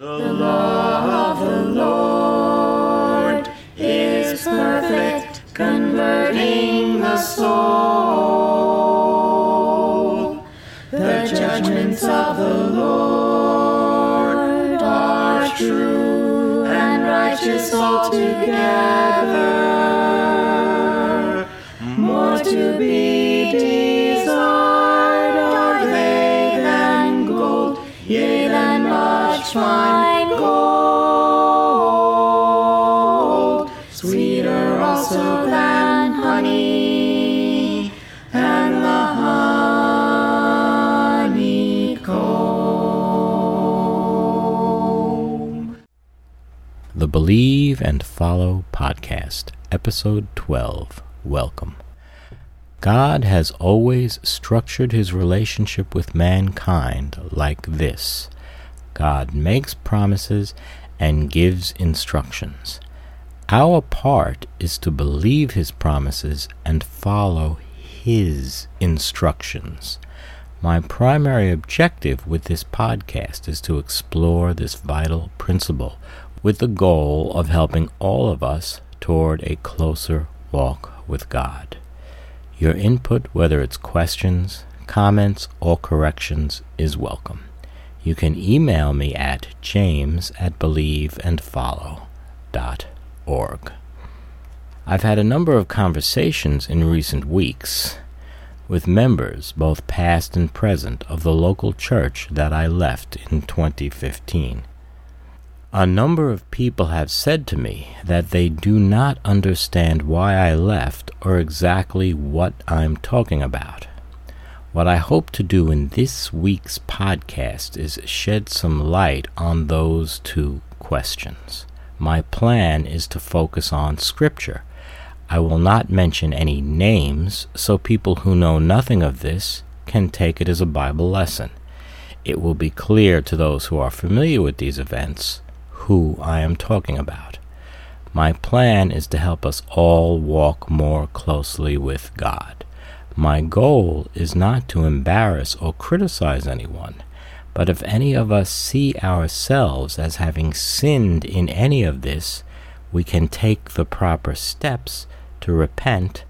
The law of the Lord is perfect, converting the soul. The judgments of the Lord are true and righteous altogether. More to be fine gold. Sweeter also than honey and the honeycomb. The Believe and Follow Podcast, Episode 12. Welcome. God has always structured his relationship with mankind like this God makes promises and gives instructions. Our part is to believe his promises and follow his instructions. My primary objective with this podcast is to explore this vital principle with the goal of helping all of us toward a closer walk with God. Your input, whether it's questions, comments, or corrections, is welcome. You can email me at james at believeandfollow.org. I've had a number of conversations in recent weeks with members, both past and present, of the local church that I left in 2015. A number of people have said to me that they do not understand why I left or exactly what I'm talking about. What I hope to do in this week's podcast is shed some light on those two questions. My plan is to focus on Scripture. I will not mention any names so people who know nothing of this can take it as a Bible lesson. It will be clear to those who are familiar with these events who I am talking about. My plan is to help us all walk more closely with God. My goal is not to embarrass or criticize anyone, but if any of us see ourselves as having sinned in any of this, we can take the proper steps to repent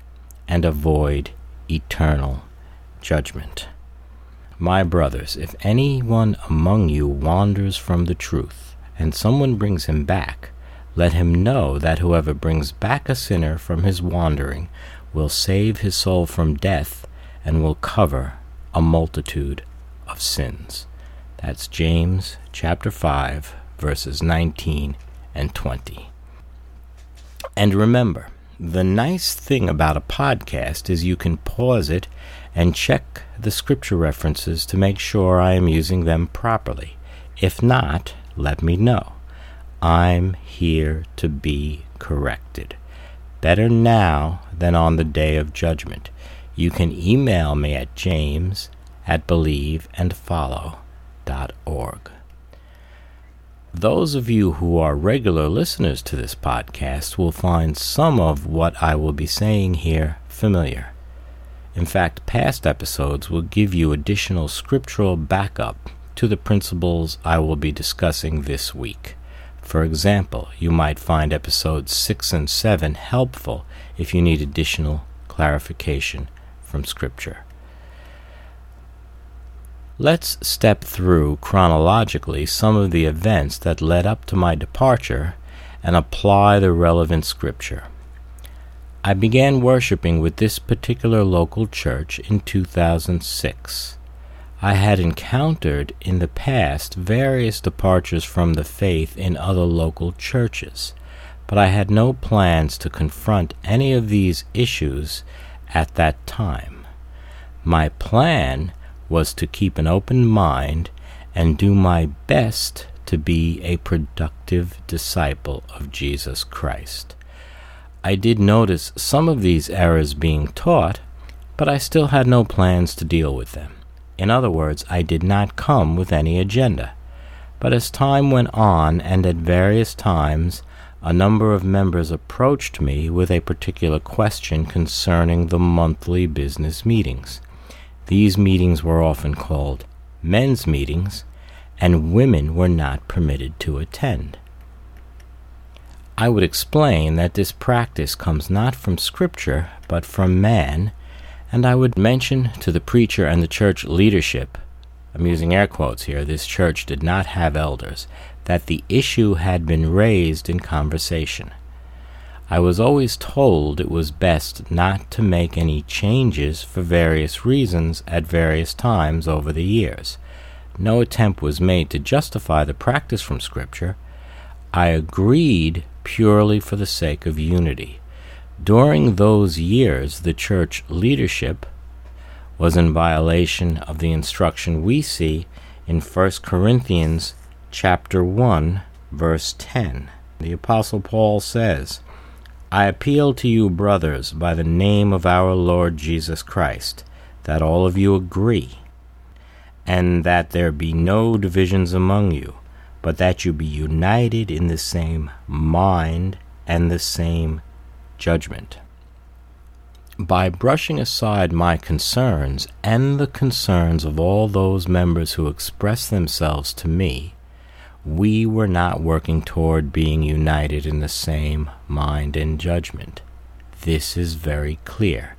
and avoid eternal judgment. My brothers, if anyone among you wanders from the truth, and someone brings him back, let him know that whoever brings back a sinner from his wandering will save his soul from death and will cover a multitude of sins. That's James chapter 5, verses 19 and 20. And remember, the nice thing about a podcast is you can pause it and check the scripture references to make sure I am using them properly. If not, let me know. I'm here to be corrected. Better now than on the day of judgment. You can email me at james at believeandfollow.org. Those of you who are regular listeners to this podcast will find some of what I will be saying here familiar. In fact, past episodes will give you additional scriptural backup to the principles I will be discussing this week. For example, you might find episodes 6 and 7 helpful if you need additional clarification from Scripture. Let's step through chronologically some of the events that led up to my departure and apply the relevant Scripture. I began worshiping with this particular local church in 2006. I had encountered in the past various departures from the faith in other local churches, but I had no plans to confront any of these issues at that time. My plan was to keep an open mind and do my best to be a productive disciple of Jesus Christ. I did notice some of these errors being taught, but I still had no plans to deal with them. In other words, I did not come with any agenda. But as time went on, and at various times, a number of members approached me with a particular question concerning the monthly business meetings. These meetings were often called men's meetings, and women were not permitted to attend. I would explain that this practice comes not from Scripture, but from man, and I would mention to the preacher and the church leadership, I'm using air quotes here, this church did not have elders, that the issue had been raised in conversation. I was always told it was best not to make any changes for various reasons at various times over the years. No attempt was made to justify the practice from Scripture. I agreed purely for the sake of unity. During those years, the church leadership was in violation of the instruction we see in 1 Corinthians chapter 1 verse 10. The apostle Paul says, I appeal to you, brothers, by the name of our Lord Jesus Christ, that all of you agree, and that there be no divisions among you, but that you be united in the same mind and the same judgment. By brushing aside my concerns and the concerns of all those members who express themselves to me, we were not working toward being united in the same mind and judgment. This is very clear.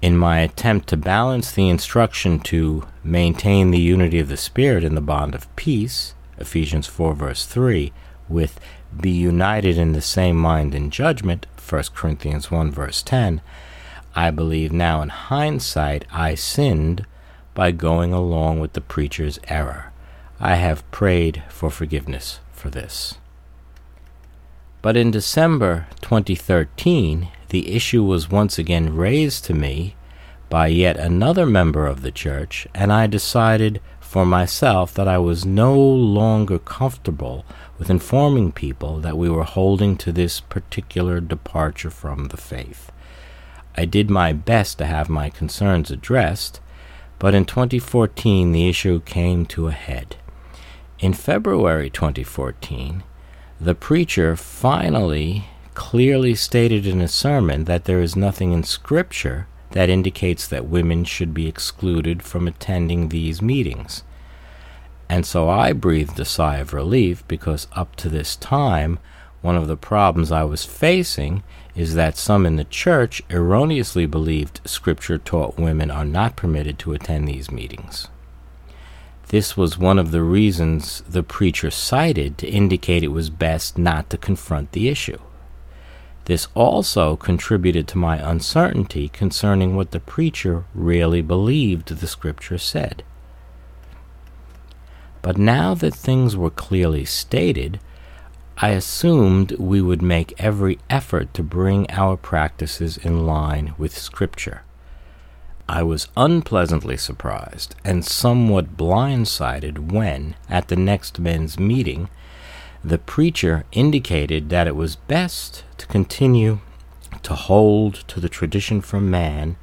In my attempt to balance the instruction to maintain the unity of the Spirit in the bond of peace, Ephesians 4 verse 3, with be united in the same mind and judgment, 1 Corinthians 1 verse 10, I believe now in hindsight I sinned by going along with the preacher's error. I have prayed for forgiveness for this. But in December 2013, the issue was once again raised to me by yet another member of the church, and I decided for myself that I was no longer comfortable with informing people that we were holding to this particular departure from the faith. I did my best to have my concerns addressed, but in 2014 the issue came to a head. In February 2014, the preacher finally clearly stated in a sermon that there is nothing in Scripture that indicates that women should be excluded from attending these meetings. And so I breathed a sigh of relief because up to this time, one of the problems I was facing is that some in the church erroneously believed Scripture taught women are not permitted to attend these meetings. This was one of the reasons the preacher cited to indicate it was best not to confront the issue. This also contributed to my uncertainty concerning what the preacher really believed the Scripture said. But now that things were clearly stated, I assumed we would make every effort to bring our practices in line with Scripture. I was unpleasantly surprised and somewhat blindsided when, at the next men's meeting, the preacher indicated that it was best to continue to hold to the tradition from man,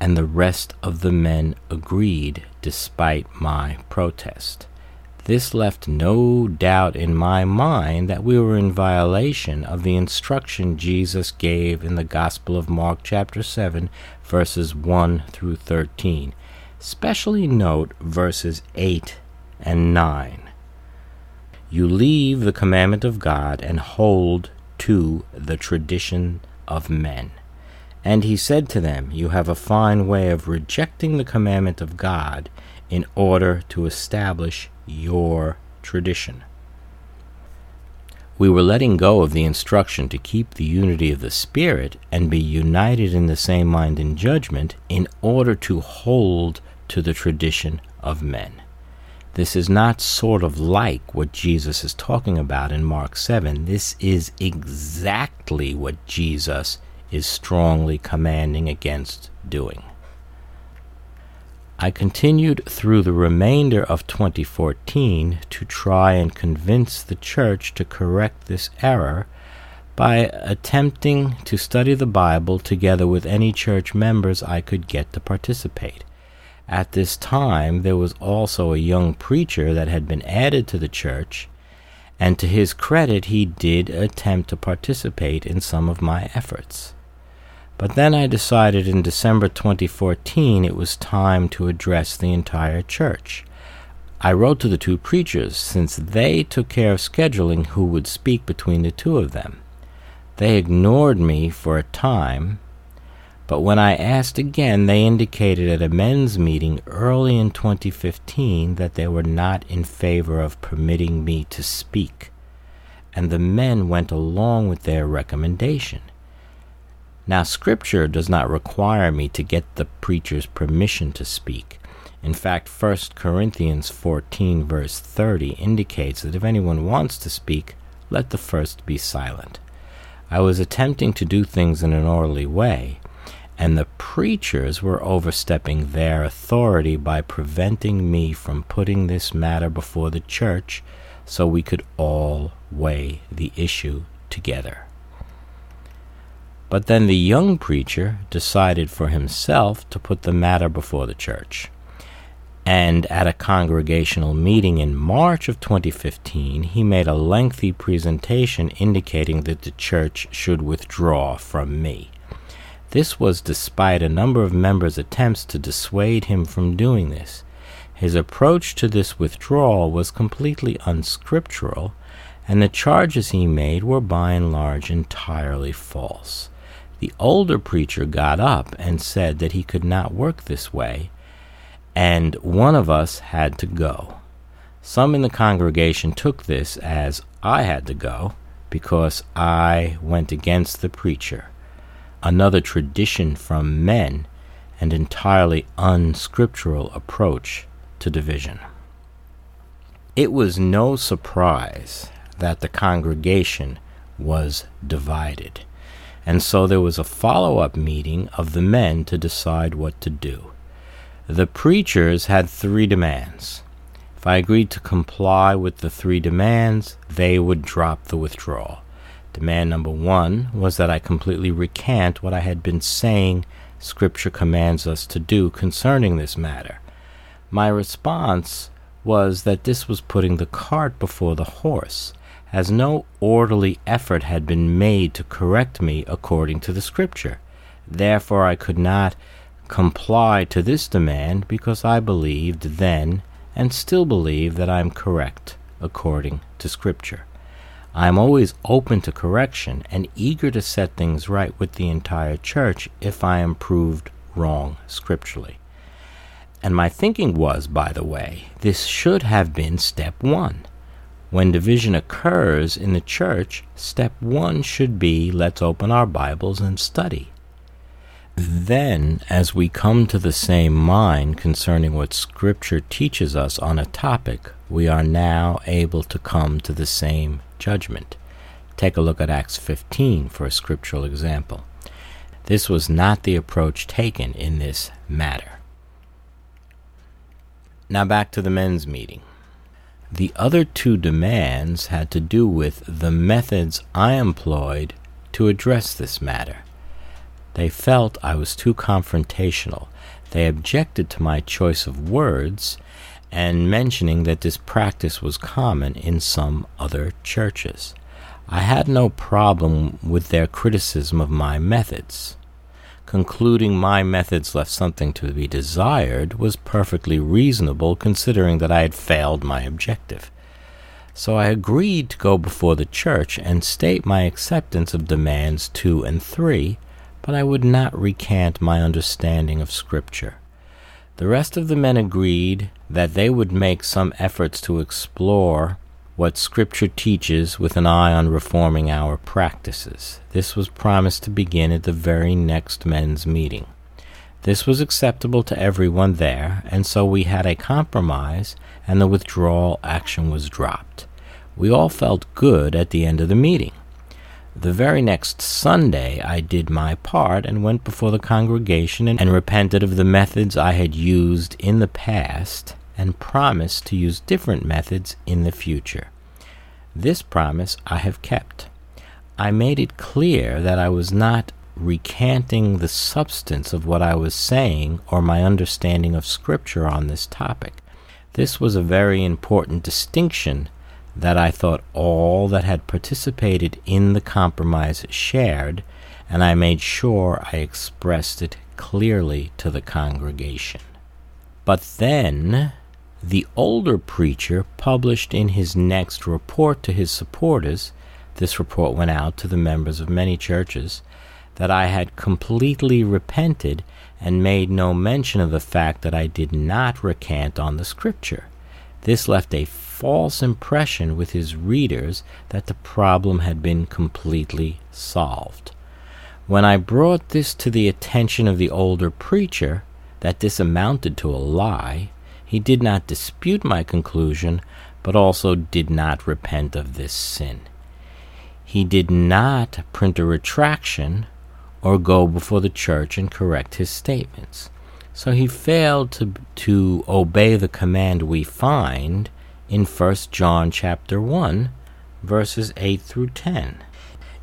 and the rest of the men agreed despite my protest. This left no doubt in my mind that we were in violation of the instruction Jesus gave in the Gospel of Mark, chapter 7, verses 1 through 13. Especially note verses 8 and 9. You leave the commandment of God and hold to the tradition of men. And he said to them, You have a fine way of rejecting the commandment of God in order to establish your tradition. We were letting go of the instruction to keep the unity of the Spirit and be united in the same mind and judgment in order to hold to the tradition of men. This is not sort of like what Jesus is talking about in Mark 7. This is exactly what Jesus is strongly commanding against doing. I continued through the remainder of 2014 to try and convince the church to correct this error by attempting to study the Bible together with any church members I could get to participate. At this time, there was also a young preacher that had been added to the church, and to his credit, he did attempt to participate in some of my efforts. But then I decided in December 2014 it was time to address the entire church. I wrote to the two preachers, since they took care of scheduling who would speak between the two of them. They ignored me for a time, but when I asked again, they indicated at a men's meeting early in 2015 that they were not in favor of permitting me to speak, and the men went along with their recommendation. Now, Scripture does not require me to get the preacher's permission to speak. In fact, 1 Corinthians 14, verse 30, indicates that if anyone wants to speak, let the first be silent. I was attempting to do things in an orderly way, and the preachers were overstepping their authority by preventing me from putting this matter before the church so we could all weigh the issue together. But then the young preacher decided for himself to put the matter before the church. And at a congregational meeting in March of 2015, he made a lengthy presentation indicating that the church should withdraw from me. This was despite a number of members' attempts to dissuade him from doing this. His approach to this withdrawal was completely unscriptural, and the charges he made were by and large entirely false. The older preacher got up and said that he could not work this way and one of us had to go. Some in the congregation took this as I had to go because I went against the preacher, another tradition from men and entirely unscriptural approach to division. It was no surprise that the congregation was divided, and so there was a follow up meeting of the men to decide what to do. The preachers had three demands. If I agreed to comply with the three demands, they would drop the withdrawal. Demand number one was that I completely recant what I had been saying Scripture commands us to do concerning this matter. My response was that this was putting the cart before the horse, as no orderly effort had been made to correct me according to the Scripture. Therefore, I could not comply to this demand because I believed then and still believe that I am correct according to Scripture. I am always open to correction and eager to set things right with the entire church if I am proved wrong scripturally. And my thinking was, by the way, this should have been step one. When division occurs in the church, step one should be let's open our Bibles and study. Then, as we come to the same mind concerning what Scripture teaches us on a topic, we are now able to come to the same judgment. Take a look at Acts 15 for a scriptural example. This was not the approach taken in this matter. Now back to the men's meeting. The other two demands had to do with the methods I employed to address this matter. They felt I was too confrontational. They objected to my choice of words and mentioning that this practice was common in some other churches. I had no problem with their criticism of my methods. Concluding my methods left something to be desired was perfectly reasonable considering that I had failed my objective. So I agreed to go before the church and state my acceptance of demands two and three but I would not recant my understanding of Scripture. The rest of the men agreed that they would make some efforts to explore what Scripture teaches with an eye on reforming our practices. This was promised to begin at the very next men's meeting. This was acceptable to everyone there, and so we had a compromise, and the withdrawal action was dropped. We all felt good at the end of the meeting. The very next Sunday, I did my part and went before the congregation and, and, repented of the methods I had used in the past and promised to use different methods in the future. This promise I have kept. I made it clear that I was not recanting the substance of what I was saying or my understanding of Scripture on this topic. This was a very important distinction that I thought all that had participated in the compromise shared, and I made sure I expressed it clearly to the congregation. But then The older preacher published in his next report to his supporters, this report went out to the members of many churches, that I had completely repented and made no mention of the fact that I did not recant on the Scripture. This left a false impression with his readers that the problem had been completely solved. When I brought this to the attention of the older preacher, that this amounted to a lie, he did not dispute my conclusion, but also did not repent of this sin. He did not print a retraction or go before the church and correct his statements. So he failed to, to obey the command we find in 1 John chapter 1 verses 8 through 10.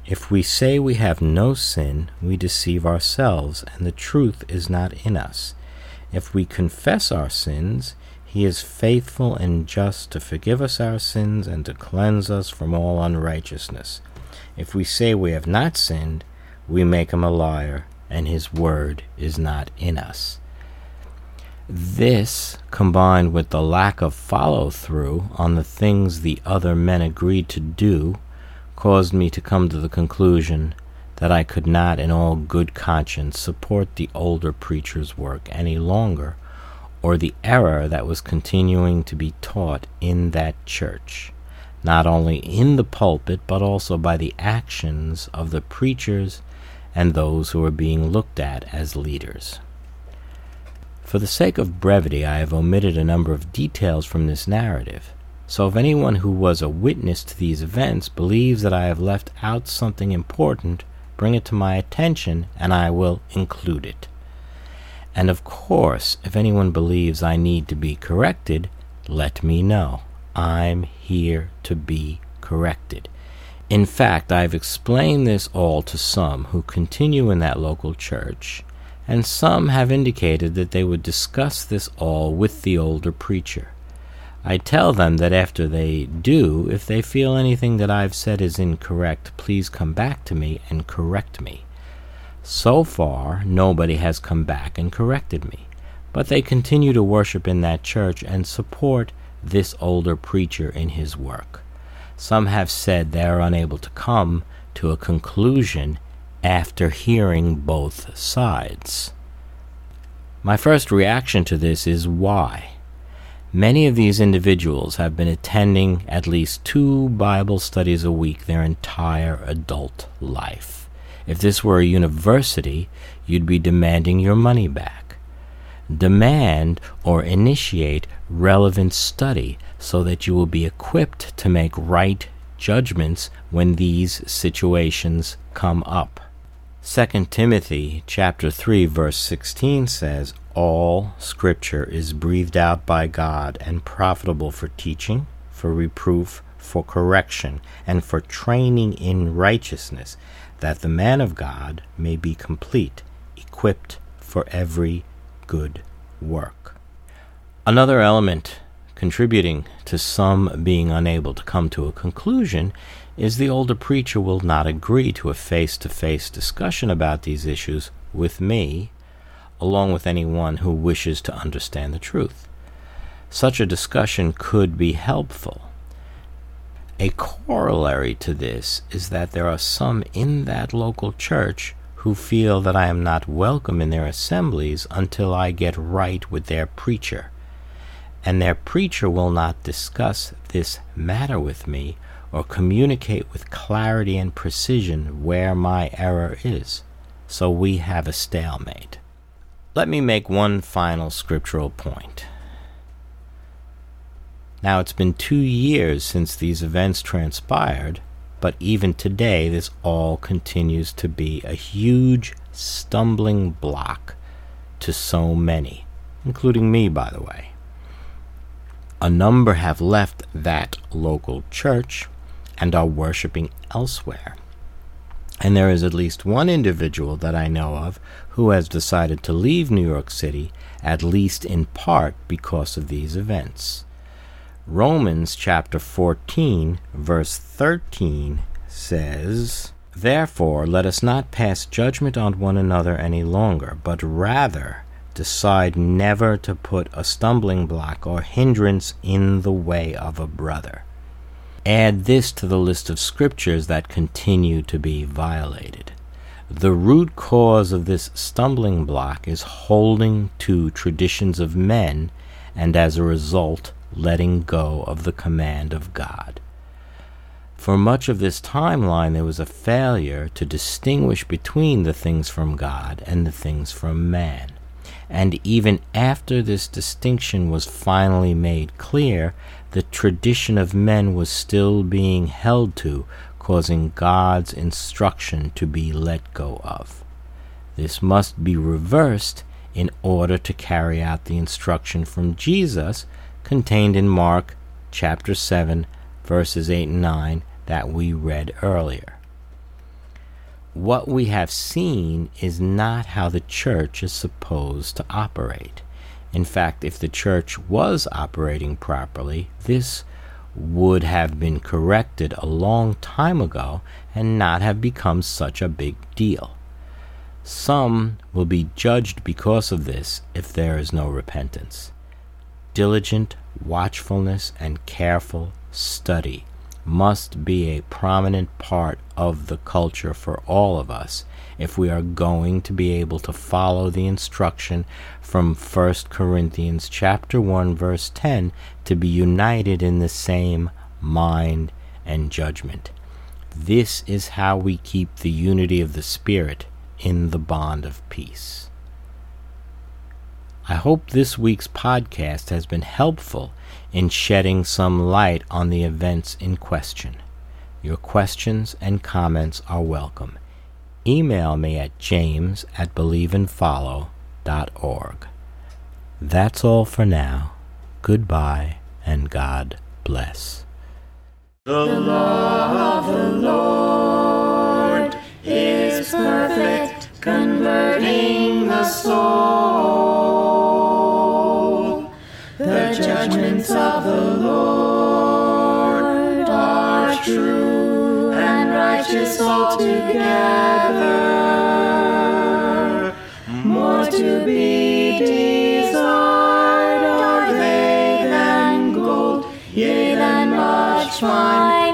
If we say we have no sin, we deceive ourselves, and the truth is not in us. If we confess our sins, he is faithful and just to forgive us our sins and to cleanse us from all unrighteousness. If we say we have not sinned, we make him a liar, and his word is not in us. This, combined with the lack of follow through on the things the other men agreed to do, caused me to come to the conclusion that I could not in all good conscience support the older preacher's work any longer, or the error that was continuing to be taught in that church, not only in the pulpit, but also by the actions of the preachers and those who are being looked at as leaders. For the sake of brevity, I have omitted a number of details from this narrative. So if anyone who was a witness to these events believes that I have left out something important, bring it to my attention, and I will include it. And of course, if anyone believes I need to be corrected, let me know. I'm here to be corrected. In fact, I've explained this all to some who continue in that local church, and some have indicated that they would discuss this all with the older preacher. I tell them that after they do, if they feel anything that I've said is incorrect, please come back to me and correct me. So far, nobody has come back and corrected me, but they continue to worship in that church and support this older preacher in his work. Some have said they are unable to come to a conclusion after hearing both sides. My first reaction to this is why? Many of these individuals have been attending at least two Bible studies a week their entire adult life. If this were a university, you'd be demanding your money back. Demand or initiate relevant study so that you will be equipped to make right judgments when these situations come up. 2 Timothy chapter 3 verse 16 says, all scripture is breathed out by God and profitable for teaching, for reproof, for correction, and for training in righteousness, that the man of God may be complete, equipped for every good work. Another element contributing to some being unable to come to a conclusion is the older preacher will not agree to a face to face discussion about these issues with me along with anyone who wishes to understand the truth. Such a discussion could be helpful. A corollary to this is that there are some in that local church who feel that I am not welcome in their assemblies until I get right with their preacher, and their preacher will not discuss this matter with me or communicate with clarity and precision where my error is. So we have a stalemate. Let me make one final scriptural point. Now, it's been two years since these events transpired, but even today, this all continues to be a huge stumbling block to so many, including me, by the way. A number have left that local church and are worshiping elsewhere. And there is at least one individual that I know of who has decided to leave New York City, at least in part because of these events. Romans chapter 14, verse 13 says, Therefore let us not pass judgment on one another any longer, but rather decide never to put a stumbling block or hindrance in the way of a brother. Add this to the list of scriptures that continue to be violated. The root cause of this stumbling block is holding to traditions of men and as a result letting go of the command of God. For much of this timeline, there was a failure to distinguish between the things from God and the things from man. And even after this distinction was finally made clear, the tradition of men was still being held to, causing God's instruction to be let go of. This must be reversed in order to carry out the instruction from Jesus contained in Mark chapter 7, verses 8 and 9 that we read earlier. What we have seen is not how the church is supposed to operate. In fact, if the church was operating properly, this would have been corrected a long time ago and not have become such a big deal. Some will be judged because of this if there is no repentance diligent watchfulness and careful study must be a prominent part of the culture for all of us if we are going to be able to follow the instruction from 1 Corinthians chapter 1 verse 10 to be united in the same mind and judgment. This is how we keep the unity of the Spirit in the bond of peace. I hope this week's podcast has been helpful in shedding some light on the events in question. Your questions and comments are welcome. Email me at james at believeandfollow.org. That's all for now. Goodbye and God bless. The law of the Lord is perfect, converting the soul. Judgments of the Lord are true and righteous altogether. More to be desired are they than gold, yea, than much fine